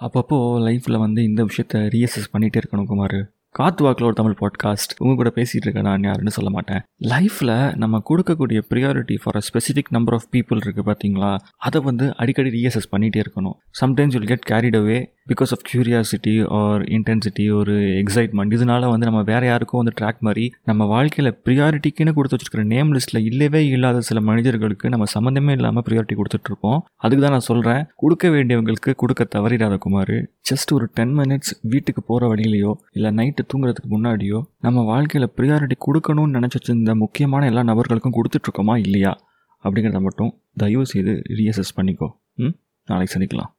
அப்பப்போ லைஃப்பில் வந்து இந்த விஷயத்த ரீஅசஸ் பண்ணிகிட்டே இருக்கணும் குமார். காத்து வாக்கில் ஒரு தமிழ் பாட்காஸ்ட் உங்க கூட பேசிகிட்டு இருக்கேன் நான் யாருன்னு சொல்ல மாட்டேன். லைஃப்பில் நம்ம கொடுக்கக்கூடிய priority for a specific number of people இருக்குது பார்த்தீங்களா அதை வந்து அடிக்கடி ரீஅசஸ் பண்ணிகிட்டே இருக்கணும். Sometimes will get carried away because of curiosity or intensity ஒரு எக்ஸைட்மெண்ட் இதனால வந்து நம்ம வேறு யாருக்கும் வந்து ட்ராக் மாதிரி நம்ம வாழ்க்கையில் ப்ரியாரிட்டிக்குன்னு கொடுத்து வச்சிருக்கிற நேம் லிஸ்ட்டில் இல்லவே இல்லாத சில மனிதர்களுக்கு நம்ம சம்மந்தமே இல்லாமல் ப்ரியாரிட்டி கொடுத்துட்ருப்போம் அதுக்கு தான் நான் சொல்கிறேன் கொடுக்க வேண்டியவங்களுக்கு கொடுக்க தவறிடாத குமார். ஜஸ்ட் ஒரு டென் மினிட்ஸ் வீட்டுக்கு போகிற வழியிலையோ இல்லை நைட்டு தூங்குறதுக்கு முன்னாடியோ நம்ம வாழ்க்கையில் ப்ரியாரிட்டி கொடுக்கணும்னு நினச்சி வச்சிருந்த முக்கியமான எல்லா நபர்களுக்கும் கொடுத்துட்ருக்கோமா இல்லையா? அப்படிங்கிறத மட்டும் தயவு செய்து ரீஅசஸ் பண்ணிக்கோ. ம்? நாளைக்கு சந்திக்கலாம்.